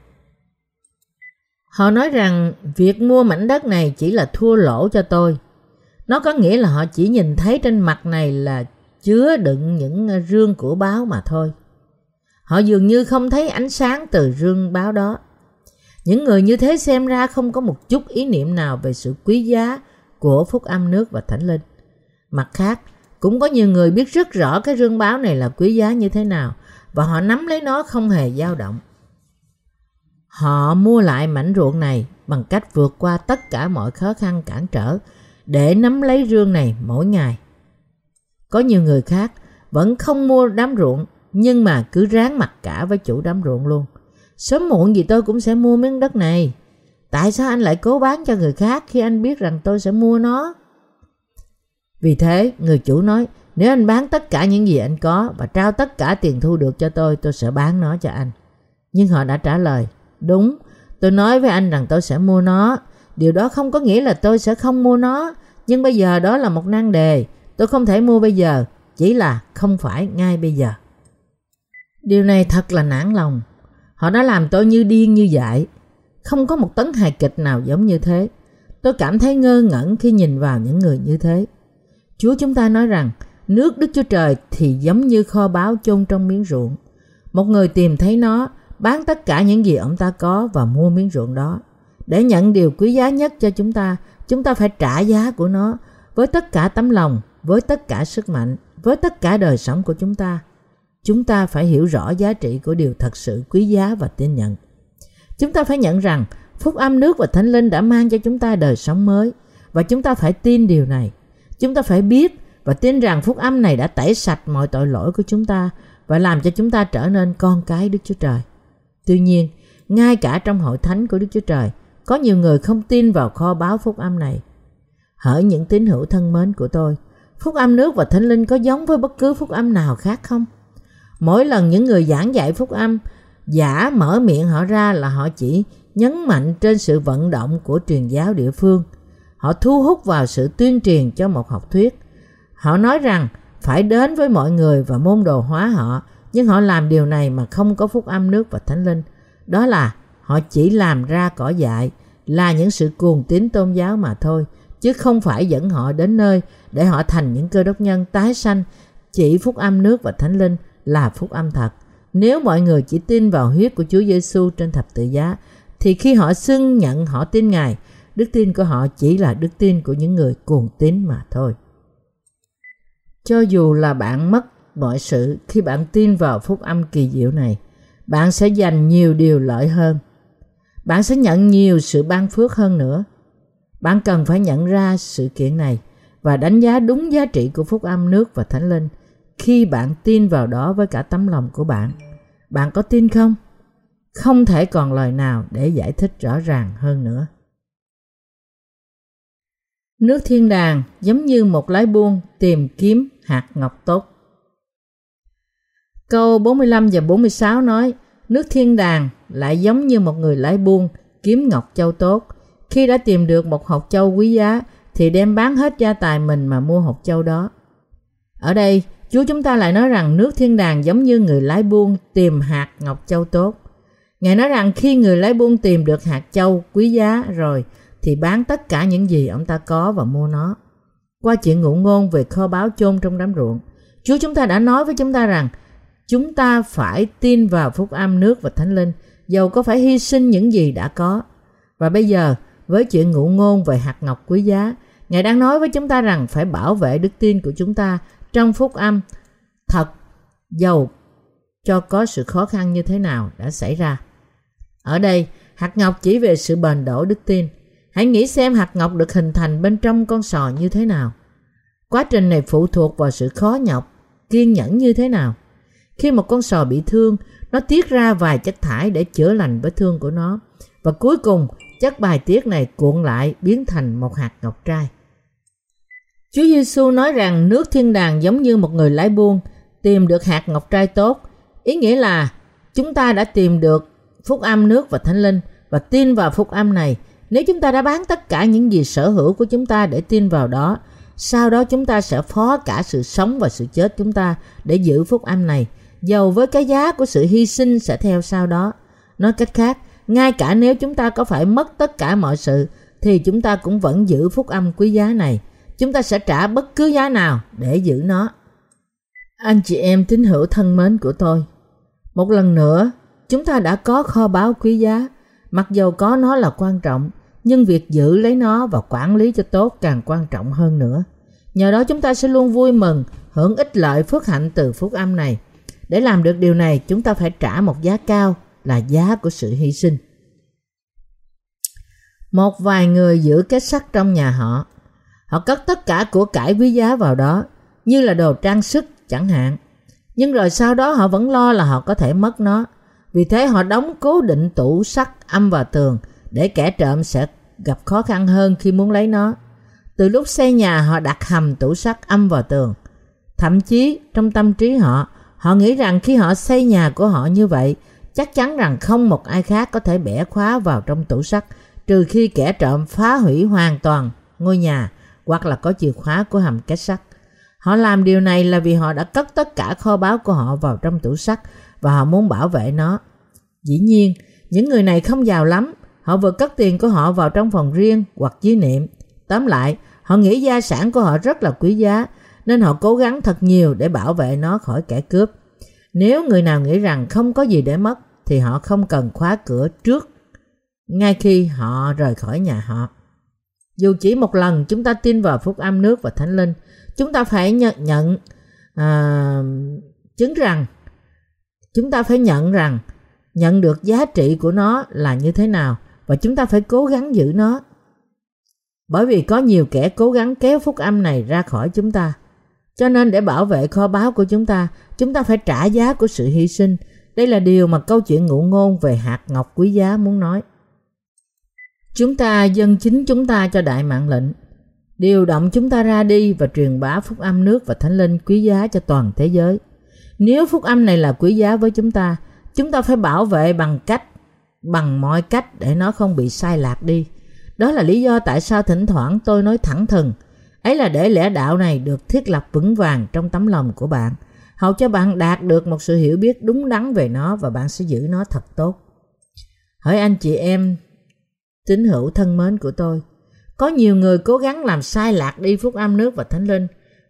Họ nói rằng, việc mua mảnh đất này chỉ là thua lỗ cho tôi. Nó có nghĩa là họ chỉ nhìn thấy trên mặt này là chứa đựng những rương của báo mà thôi. Họ dường như không thấy ánh sáng từ rương báo đó. Những người như thế xem ra không có một chút ý niệm nào về sự quý giá của phúc âm nước và thánh linh. Mặt khác, cũng có nhiều người biết rất rõ cái rương báo này là quý giá như thế nào và họ nắm lấy nó không hề dao động. Họ mua lại mảnh ruộng này bằng cách vượt qua tất cả mọi khó khăn cản trở để nắm lấy rương này mỗi ngày. Có nhiều người khác vẫn không mua đám ruộng nhưng mà cứ ráng mặt cả với chủ đám ruộng luôn. Sớm muộn gì tôi cũng sẽ mua miếng đất này. Tại sao anh lại cố bán cho người khác khi anh biết rằng tôi sẽ mua nó? Vì thế, người chủ nói, nếu anh bán tất cả những gì anh có và trao tất cả tiền thu được cho tôi, tôi sẽ bán nó cho anh. Nhưng họ đã trả lời, đúng, tôi nói với anh rằng tôi sẽ mua nó. Điều đó không có nghĩa là tôi sẽ không mua nó. Nhưng bây giờ đó là một nan đề. Tôi không thể mua bây giờ, chỉ là không phải ngay bây giờ. Điều này thật là nản lòng. Họ đã làm tôi như điên như dại. Không có một tấn hài kịch nào giống như thế. Tôi cảm thấy ngơ ngẩn khi nhìn vào những người như thế. Chúa chúng ta nói rằng nước Đức Chúa Trời thì giống như kho báu chôn trong miếng ruộng. Một người tìm thấy nó, bán tất cả những gì ông ta có và mua miếng ruộng đó. Để nhận điều quý giá nhất cho chúng ta, chúng ta phải trả giá của nó với tất cả tấm lòng, với tất cả sức mạnh, với tất cả đời sống của chúng ta. Chúng ta phải hiểu rõ giá trị của điều thật sự quý giá và tin nhận. Chúng ta phải nhận rằng phúc âm nước và thánh linh đã mang cho chúng ta đời sống mới và chúng ta phải tin điều này. Chúng ta phải biết và tin rằng phúc âm này đã tẩy sạch mọi tội lỗi của chúng ta và làm cho chúng ta trở nên con cái Đức Chúa Trời. Tuy nhiên, ngay cả trong hội thánh của Đức Chúa Trời, có nhiều người không tin vào kho báo phúc âm này. Hỡi những tín hữu thân mến của tôi, phúc âm nước và thánh linh có giống với bất cứ phúc âm nào khác không? Mỗi lần những người giảng dạy phúc âm giả mở miệng họ ra là họ chỉ nhấn mạnh trên sự vận động của truyền giáo địa phương. Họ thu hút vào sự tuyên truyền cho một học thuyết. Họ nói rằng phải đến với mọi người và môn đồ hóa họ, nhưng họ làm điều này mà không có phúc âm nước và thánh linh. Đó là họ chỉ làm ra cỏ dại, là những sự cuồng tín tôn giáo mà thôi, chứ không phải dẫn họ đến nơi để họ thành những cơ đốc nhân tái sanh. Chỉ phúc âm nước và thánh linh là phúc âm thật. Nếu mọi người chỉ tin vào huyết của Chúa Giêsu trên thập tự giá, thì khi họ xưng nhận họ tin Ngài, đức tin của họ chỉ là đức tin của những người cuồng tín mà thôi. Cho dù là bạn mất mọi sự khi bạn tin vào phúc âm kỳ diệu này, bạn sẽ giành nhiều điều lợi hơn. Bạn sẽ nhận nhiều sự ban phước hơn nữa. Bạn cần phải nhận ra sự kiện này và đánh giá đúng giá trị của phúc âm nước và thánh linh khi bạn tin vào đó với cả tấm lòng của bạn. Bạn có tin không? Không thể còn lời nào để giải thích rõ ràng hơn nữa. Nước thiên đàng giống như một lái buôn tìm kiếm hạt ngọc tốt. Câu 45 và 46 nói, nước thiên đàng lại giống như một người lái buôn kiếm ngọc châu tốt. Khi đã tìm được một hột châu quý giá thì đem bán hết gia tài mình mà mua hột châu đó. Ở đây, Chúa chúng ta lại nói rằng nước thiên đàng giống như người lái buôn tìm hạt ngọc châu tốt. Ngài nói rằng khi người lái buôn tìm được hạt châu quý giá rồi thì bán tất cả những gì ông ta có và mua nó. Qua chuyện ngụ ngôn về kho báu chôn trong đám ruộng, Chúa chúng ta đã nói với chúng ta rằng chúng ta phải tin vào phúc âm nước và thánh linh, dầu có phải hy sinh những gì đã có. Và bây giờ, với chuyện ngụ ngôn về hạt ngọc quý giá, Ngài đang nói với chúng ta rằng phải bảo vệ đức tin của chúng ta trong phúc âm thật dầu cho có sự khó khăn như thế nào đã xảy ra. Ở đây, hạt ngọc chỉ về sự bền đổ đức tin. Hãy nghĩ xem hạt ngọc được hình thành bên trong con sò như thế nào. Quá trình này phụ thuộc vào sự khó nhọc, kiên nhẫn như thế nào. Khi một con sò bị thương, nó tiết ra vài chất thải để chữa lành vết thương của nó. Và cuối cùng, chất bài tiết này cuộn lại biến thành một hạt ngọc trai. Chúa Giêsu nói rằng nước thiên đàng giống như một người lái buôn tìm được hạt ngọc trai tốt. Ý nghĩa là chúng ta đã tìm được phúc âm nước và thánh linh và tin vào phúc âm này. Nếu chúng ta đã bán tất cả những gì sở hữu của chúng ta để tin vào đó, sau đó chúng ta sẽ phó cả sự sống và sự chết chúng ta để giữ phúc âm này. Dầu với cái giá của sự hy sinh sẽ theo sau đó. Nói cách khác, ngay cả nếu chúng ta có phải mất tất cả mọi sự thì chúng ta cũng vẫn giữ phúc âm quý giá này chúng ta sẽ trả bất cứ giá nào để giữ nó. Anh chị em tín hữu thân mến của tôi, một lần nữa, chúng ta đã có kho báu quý giá, mặc dầu có nó là quan trọng, nhưng việc giữ lấy nó và quản lý cho tốt càng quan trọng hơn nữa. Nhờ đó chúng ta sẽ luôn vui mừng, hưởng ích lợi phước hạnh từ phúc âm này. Để làm được điều này, chúng ta phải trả một giá cao là giá của sự hy sinh. Một vài người giữ kết sắt trong nhà họ. Họ cất tất cả của cải quý giá vào đó, như là đồ trang sức chẳng hạn. Nhưng rồi sau đó họ vẫn lo là họ có thể mất nó. Vì thế họ đóng cố định tủ sắt âm vào tường để kẻ trộm sẽ gặp khó khăn hơn khi muốn lấy nó. Từ lúc xây nhà họ đặt hầm tủ sắt âm vào tường. Thậm chí trong tâm trí họ, họ nghĩ rằng khi họ xây nhà của họ như vậy, chắc chắn rằng không một ai khác có thể bẻ khóa vào trong tủ sắt trừ khi kẻ trộm phá hủy hoàn toàn ngôi nhà hoặc là có chìa khóa của hầm kết sắt. Họ làm điều này là vì họ đã cất tất cả kho báu của họ vào trong tủ sắt và họ muốn bảo vệ nó. Dĩ nhiên, những người này không giàu lắm, họ vừa cất tiền của họ vào trong phòng riêng hoặc dưới niệm. Tóm lại, họ nghĩ gia sản của họ rất là quý giá, nên họ cố gắng thật nhiều để bảo vệ nó khỏi kẻ cướp. Nếu người nào nghĩ rằng không có gì để mất, thì họ không cần khóa cửa trước ngay khi họ rời khỏi nhà họ. Dù chỉ một lần chúng ta tin vào phúc âm nước và thánh linh, chúng ta phải nhận, nhận à, chứng rằng chúng ta phải nhận rằng nhận được giá trị của nó là như thế nào và chúng ta phải cố gắng giữ nó. Bởi vì có nhiều kẻ cố gắng kéo phúc âm này ra khỏi chúng ta. Cho nên để bảo vệ kho báu của chúng ta, chúng ta phải trả giá của sự hy sinh. Đây là điều mà câu chuyện ngụ ngôn về hạt ngọc quý giá muốn nói. Chúng ta dâng chính chúng ta cho đại mạng lệnh, điều động chúng ta ra đi và truyền bá phúc âm nước và thánh linh quý giá cho toàn thế giới. Nếu phúc âm này là quý giá với chúng ta, chúng ta phải bảo vệ bằng cách, bằng mọi cách để nó không bị sai lạc đi. Đó là lý do tại sao thỉnh thoảng tôi nói thẳng thừng, ấy là để lẽ đạo này được thiết lập vững vàng trong tấm lòng của bạn, hầu cho bạn đạt được một sự hiểu biết đúng đắn về nó và bạn sẽ giữ nó thật tốt. Hỏi anh chị em tín hữu thân mến của tôi. Có nhiều người cố gắng làm sai lạc đi phúc âm nước và thánh linh.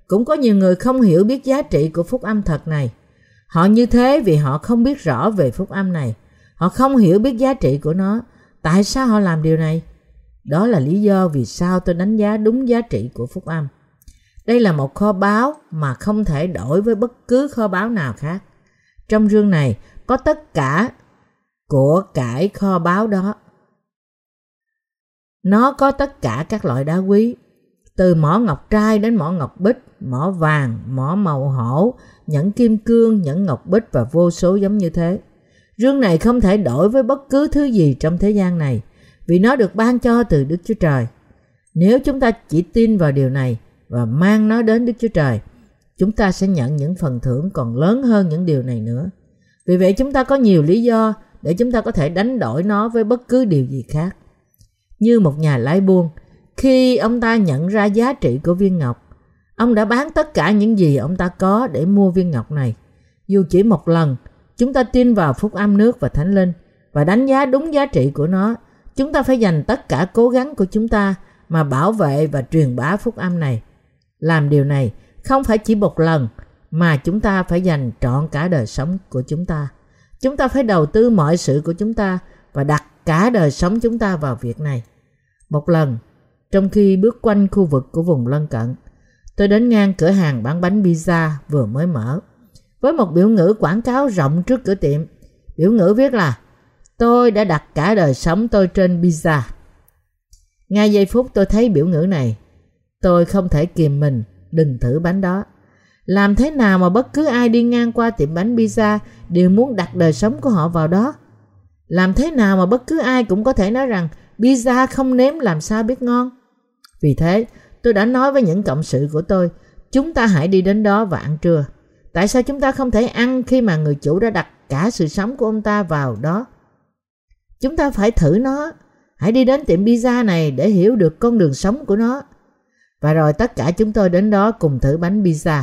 Cũng có nhiều người không hiểu biết giá trị của phúc âm thật này. Họ như thế vì họ không biết rõ về phúc âm này. Họ không hiểu biết giá trị của nó. Tại sao họ làm điều này? Đó là lý do vì sao tôi đánh giá đúng giá trị của phúc âm. Đây là một kho báu mà không thể đổi với bất cứ kho báu nào khác. Trong rương này có tất cả của cải kho báu đó nó có tất cả các loại đá quý, từ mỏ ngọc trai đến mỏ ngọc bích, mỏ vàng, mỏ màu hổ, nhẫn kim cương, nhẫn ngọc bích và vô số giống như thế. Rương này không thể đổi với bất cứ thứ gì trong thế gian này, vì nó được ban cho từ Đức Chúa Trời. Nếu chúng ta chỉ tin vào điều này và mang nó đến Đức Chúa Trời, chúng ta sẽ nhận những phần thưởng còn lớn hơn những điều này nữa. Vì vậy chúng ta có nhiều lý do để chúng ta có thể đánh đổi nó với bất cứ điều gì khác như một nhà lái buôn. Khi ông ta nhận ra giá trị của viên ngọc, ông đã bán tất cả những gì ông ta có để mua viên ngọc này. Dù chỉ một lần, chúng ta tin vào phúc âm nước và thánh linh và đánh giá đúng giá trị của nó. Chúng ta phải dành tất cả cố gắng của chúng ta mà bảo vệ và truyền bá phúc âm này. Làm điều này không phải chỉ một lần mà chúng ta phải dành trọn cả đời sống của chúng ta. Chúng ta phải đầu tư mọi sự của chúng ta và đặt cả đời sống chúng ta vào việc này. Một lần, trong khi bước quanh khu vực của vùng lân cận, tôi đến ngang cửa hàng bán bánh pizza vừa mới mở. Với một biểu ngữ quảng cáo rộng trước cửa tiệm, biểu ngữ viết là Tôi đã đặt cả đời sống tôi trên pizza. Ngay giây phút tôi thấy biểu ngữ này, tôi không thể kìm mình đừng thử bánh đó. Làm thế nào mà bất cứ ai đi ngang qua tiệm bánh pizza đều muốn đặt đời sống của họ vào đó? Làm thế nào mà bất cứ ai cũng có thể nói rằng pizza không nếm làm sao biết ngon. Vì thế, tôi đã nói với những cộng sự của tôi, chúng ta hãy đi đến đó và ăn trưa. Tại sao chúng ta không thể ăn khi mà người chủ đã đặt cả sự sống của ông ta vào đó? Chúng ta phải thử nó. Hãy đi đến tiệm pizza này để hiểu được con đường sống của nó. Và rồi tất cả chúng tôi đến đó cùng thử bánh pizza.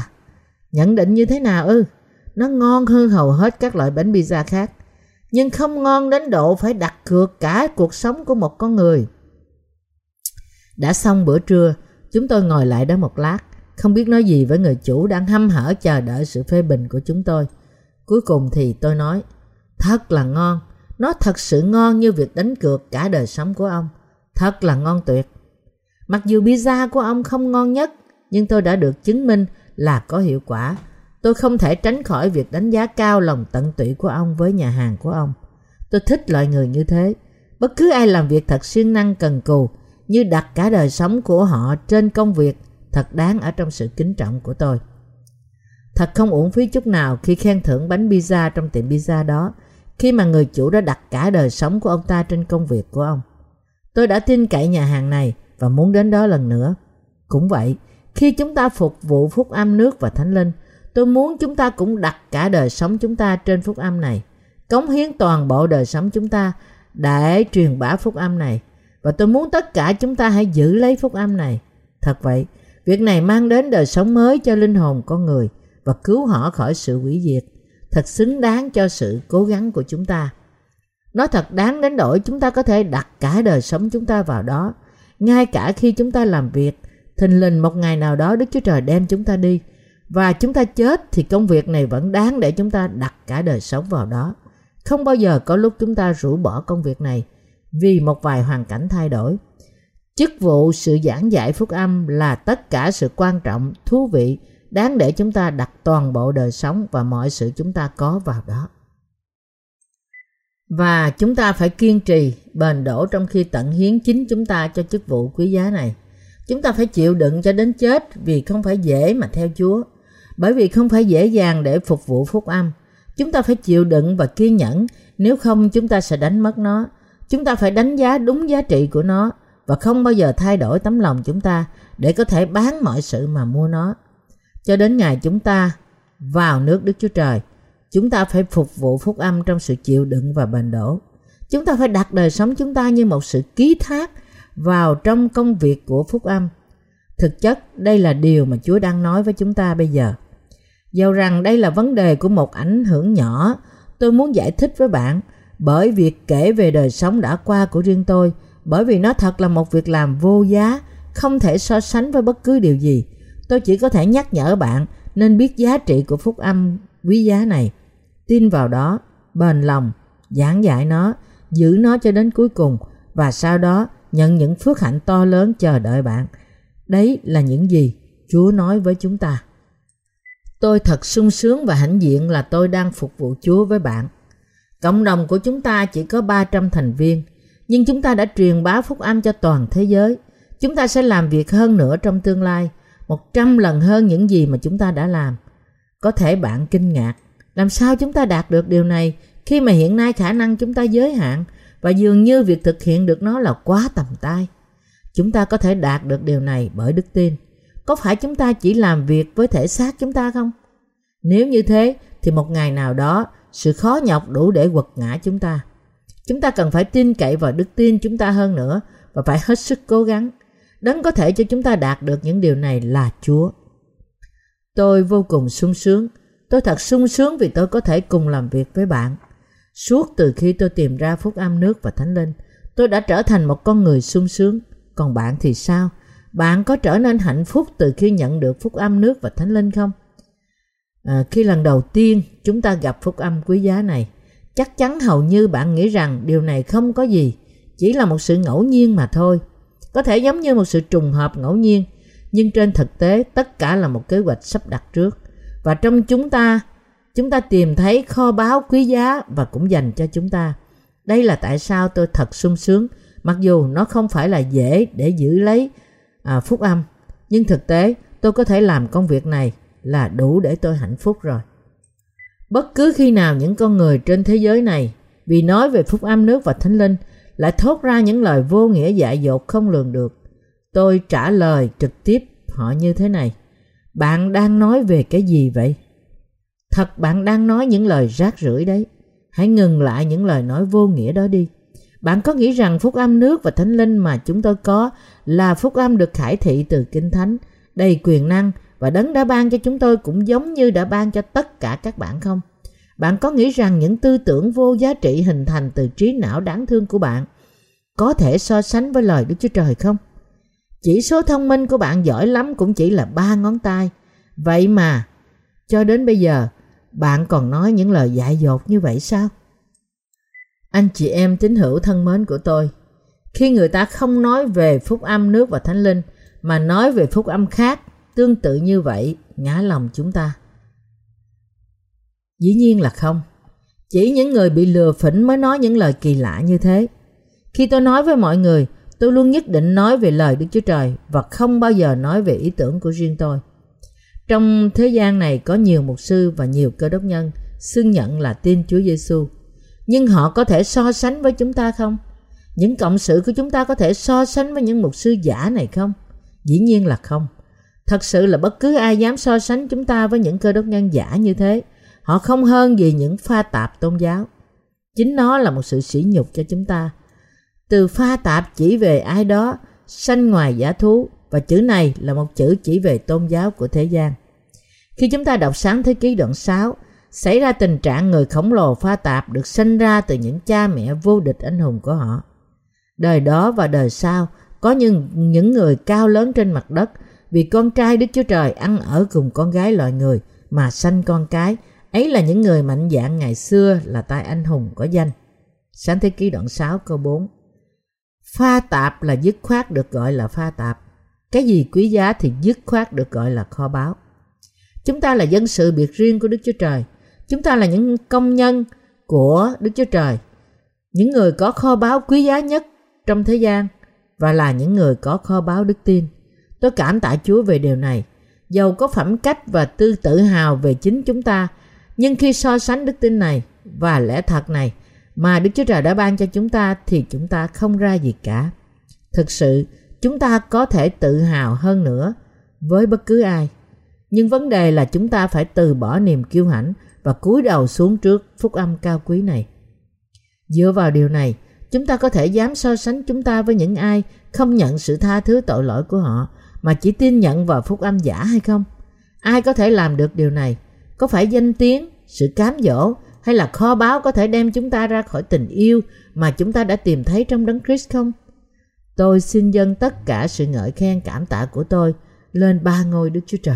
Nhận định như thế nào ư? Nó ngon hơn hầu hết các loại bánh pizza khác nhưng không ngon đến độ phải đặt cược cả cuộc sống của một con người. Đã xong bữa trưa, chúng tôi ngồi lại đó một lát, không biết nói gì với người chủ đang hăm hở chờ đợi sự phê bình của chúng tôi. Cuối cùng thì tôi nói, thật là ngon, nó thật sự ngon như việc đánh cược cả đời sống của ông. Thật là ngon tuyệt. Mặc dù pizza của ông không ngon nhất, nhưng tôi đã được chứng minh là có hiệu quả Tôi không thể tránh khỏi việc đánh giá cao lòng tận tụy của ông với nhà hàng của ông. Tôi thích loại người như thế. Bất cứ ai làm việc thật siêng năng cần cù như đặt cả đời sống của họ trên công việc thật đáng ở trong sự kính trọng của tôi. Thật không uổng phí chút nào khi khen thưởng bánh pizza trong tiệm pizza đó khi mà người chủ đã đặt cả đời sống của ông ta trên công việc của ông. Tôi đã tin cậy nhà hàng này và muốn đến đó lần nữa. Cũng vậy, khi chúng ta phục vụ phúc âm nước và thánh linh, tôi muốn chúng ta cũng đặt cả đời sống chúng ta trên phúc âm này. Cống hiến toàn bộ đời sống chúng ta để truyền bá phúc âm này. Và tôi muốn tất cả chúng ta hãy giữ lấy phúc âm này. Thật vậy, việc này mang đến đời sống mới cho linh hồn con người và cứu họ khỏi sự hủy diệt. Thật xứng đáng cho sự cố gắng của chúng ta. Nó thật đáng đến đổi chúng ta có thể đặt cả đời sống chúng ta vào đó. Ngay cả khi chúng ta làm việc, thình lình một ngày nào đó Đức Chúa Trời đem chúng ta đi. Và chúng ta chết thì công việc này vẫn đáng để chúng ta đặt cả đời sống vào đó. Không bao giờ có lúc chúng ta rũ bỏ công việc này vì một vài hoàn cảnh thay đổi. Chức vụ sự giảng dạy phúc âm là tất cả sự quan trọng, thú vị, đáng để chúng ta đặt toàn bộ đời sống và mọi sự chúng ta có vào đó. Và chúng ta phải kiên trì, bền đổ trong khi tận hiến chính chúng ta cho chức vụ quý giá này. Chúng ta phải chịu đựng cho đến chết vì không phải dễ mà theo Chúa. Bởi vì không phải dễ dàng để phục vụ phúc âm. Chúng ta phải chịu đựng và kiên nhẫn, nếu không chúng ta sẽ đánh mất nó. Chúng ta phải đánh giá đúng giá trị của nó và không bao giờ thay đổi tấm lòng chúng ta để có thể bán mọi sự mà mua nó. Cho đến ngày chúng ta vào nước Đức Chúa Trời, chúng ta phải phục vụ phúc âm trong sự chịu đựng và bền đổ. Chúng ta phải đặt đời sống chúng ta như một sự ký thác vào trong công việc của phúc âm. Thực chất, đây là điều mà Chúa đang nói với chúng ta bây giờ. Dầu rằng đây là vấn đề của một ảnh hưởng nhỏ, tôi muốn giải thích với bạn bởi việc kể về đời sống đã qua của riêng tôi, bởi vì nó thật là một việc làm vô giá, không thể so sánh với bất cứ điều gì. Tôi chỉ có thể nhắc nhở bạn nên biết giá trị của phúc âm quý giá này. Tin vào đó, bền lòng, giảng dạy nó, giữ nó cho đến cuối cùng và sau đó nhận những phước hạnh to lớn chờ đợi bạn. Đấy là những gì Chúa nói với chúng ta. Tôi thật sung sướng và hãnh diện là tôi đang phục vụ Chúa với bạn. Cộng đồng của chúng ta chỉ có 300 thành viên, nhưng chúng ta đã truyền bá phúc âm cho toàn thế giới. Chúng ta sẽ làm việc hơn nữa trong tương lai, 100 lần hơn những gì mà chúng ta đã làm. Có thể bạn kinh ngạc, làm sao chúng ta đạt được điều này khi mà hiện nay khả năng chúng ta giới hạn và dường như việc thực hiện được nó là quá tầm tay. Chúng ta có thể đạt được điều này bởi đức tin. Có phải chúng ta chỉ làm việc với thể xác chúng ta không? Nếu như thế thì một ngày nào đó sự khó nhọc đủ để quật ngã chúng ta. Chúng ta cần phải tin cậy vào đức tin chúng ta hơn nữa và phải hết sức cố gắng. Đấng có thể cho chúng ta đạt được những điều này là Chúa. Tôi vô cùng sung sướng. Tôi thật sung sướng vì tôi có thể cùng làm việc với bạn. Suốt từ khi tôi tìm ra phúc âm nước và thánh linh, tôi đã trở thành một con người sung sướng. Còn bạn thì sao? Bạn có trở nên hạnh phúc từ khi nhận được phúc âm nước và thánh linh không? À, khi lần đầu tiên chúng ta gặp phúc âm quý giá này, chắc chắn hầu như bạn nghĩ rằng điều này không có gì, chỉ là một sự ngẫu nhiên mà thôi. Có thể giống như một sự trùng hợp ngẫu nhiên, nhưng trên thực tế tất cả là một kế hoạch sắp đặt trước. Và trong chúng ta, chúng ta tìm thấy kho báu quý giá và cũng dành cho chúng ta. Đây là tại sao tôi thật sung sướng, mặc dù nó không phải là dễ để giữ lấy à, phúc âm, nhưng thực tế tôi có thể làm công việc này là đủ để tôi hạnh phúc rồi. Bất cứ khi nào những con người trên thế giới này vì nói về phúc âm nước và thánh linh lại thốt ra những lời vô nghĩa dại dột không lường được, tôi trả lời trực tiếp họ như thế này. Bạn đang nói về cái gì vậy? Thật bạn đang nói những lời rác rưởi đấy. Hãy ngừng lại những lời nói vô nghĩa đó đi. Bạn có nghĩ rằng phúc âm nước và thánh linh mà chúng tôi có là phúc âm được khải thị từ kinh thánh, đầy quyền năng và đấng đã ban cho chúng tôi cũng giống như đã ban cho tất cả các bạn không? Bạn có nghĩ rằng những tư tưởng vô giá trị hình thành từ trí não đáng thương của bạn có thể so sánh với lời Đức Chúa Trời không? Chỉ số thông minh của bạn giỏi lắm cũng chỉ là ba ngón tay. Vậy mà, cho đến bây giờ, bạn còn nói những lời dại dột như vậy sao? Anh chị em tín hữu thân mến của tôi, khi người ta không nói về phúc âm nước và thánh linh, mà nói về phúc âm khác, tương tự như vậy, ngã lòng chúng ta. Dĩ nhiên là không. Chỉ những người bị lừa phỉnh mới nói những lời kỳ lạ như thế. Khi tôi nói với mọi người, tôi luôn nhất định nói về lời Đức Chúa Trời và không bao giờ nói về ý tưởng của riêng tôi. Trong thế gian này có nhiều mục sư và nhiều cơ đốc nhân xưng nhận là tin Chúa Giêsu, nhưng họ có thể so sánh với chúng ta không? Những cộng sự của chúng ta có thể so sánh với những mục sư giả này không? Dĩ nhiên là không. Thật sự là bất cứ ai dám so sánh chúng ta với những cơ đốc nhân giả như thế, họ không hơn gì những pha tạp tôn giáo. Chính nó là một sự sỉ nhục cho chúng ta. Từ pha tạp chỉ về ai đó, sanh ngoài giả thú, và chữ này là một chữ chỉ về tôn giáo của thế gian. Khi chúng ta đọc sáng thế ký đoạn 6, xảy ra tình trạng người khổng lồ pha tạp được sinh ra từ những cha mẹ vô địch anh hùng của họ. Đời đó và đời sau có những, những người cao lớn trên mặt đất vì con trai Đức Chúa Trời ăn ở cùng con gái loài người mà sanh con cái. Ấy là những người mạnh dạng ngày xưa là tài anh hùng có danh. Sáng thế ký đoạn 6 câu 4 Pha tạp là dứt khoát được gọi là pha tạp. Cái gì quý giá thì dứt khoát được gọi là kho báu. Chúng ta là dân sự biệt riêng của Đức Chúa Trời. Chúng ta là những công nhân của Đức Chúa Trời. Những người có kho báu quý giá nhất trong thế gian và là những người có kho báu đức tin. Tôi cảm tạ Chúa về điều này. Dầu có phẩm cách và tư tự hào về chính chúng ta, nhưng khi so sánh đức tin này và lẽ thật này mà Đức Chúa Trời đã ban cho chúng ta thì chúng ta không ra gì cả. Thực sự, chúng ta có thể tự hào hơn nữa với bất cứ ai. Nhưng vấn đề là chúng ta phải từ bỏ niềm kiêu hãnh và cúi đầu xuống trước phúc âm cao quý này. Dựa vào điều này, chúng ta có thể dám so sánh chúng ta với những ai không nhận sự tha thứ tội lỗi của họ mà chỉ tin nhận vào phúc âm giả hay không? Ai có thể làm được điều này? Có phải danh tiếng, sự cám dỗ hay là kho báu có thể đem chúng ta ra khỏi tình yêu mà chúng ta đã tìm thấy trong đấng Christ không? Tôi xin dâng tất cả sự ngợi khen cảm tạ của tôi lên ba ngôi Đức Chúa Trời.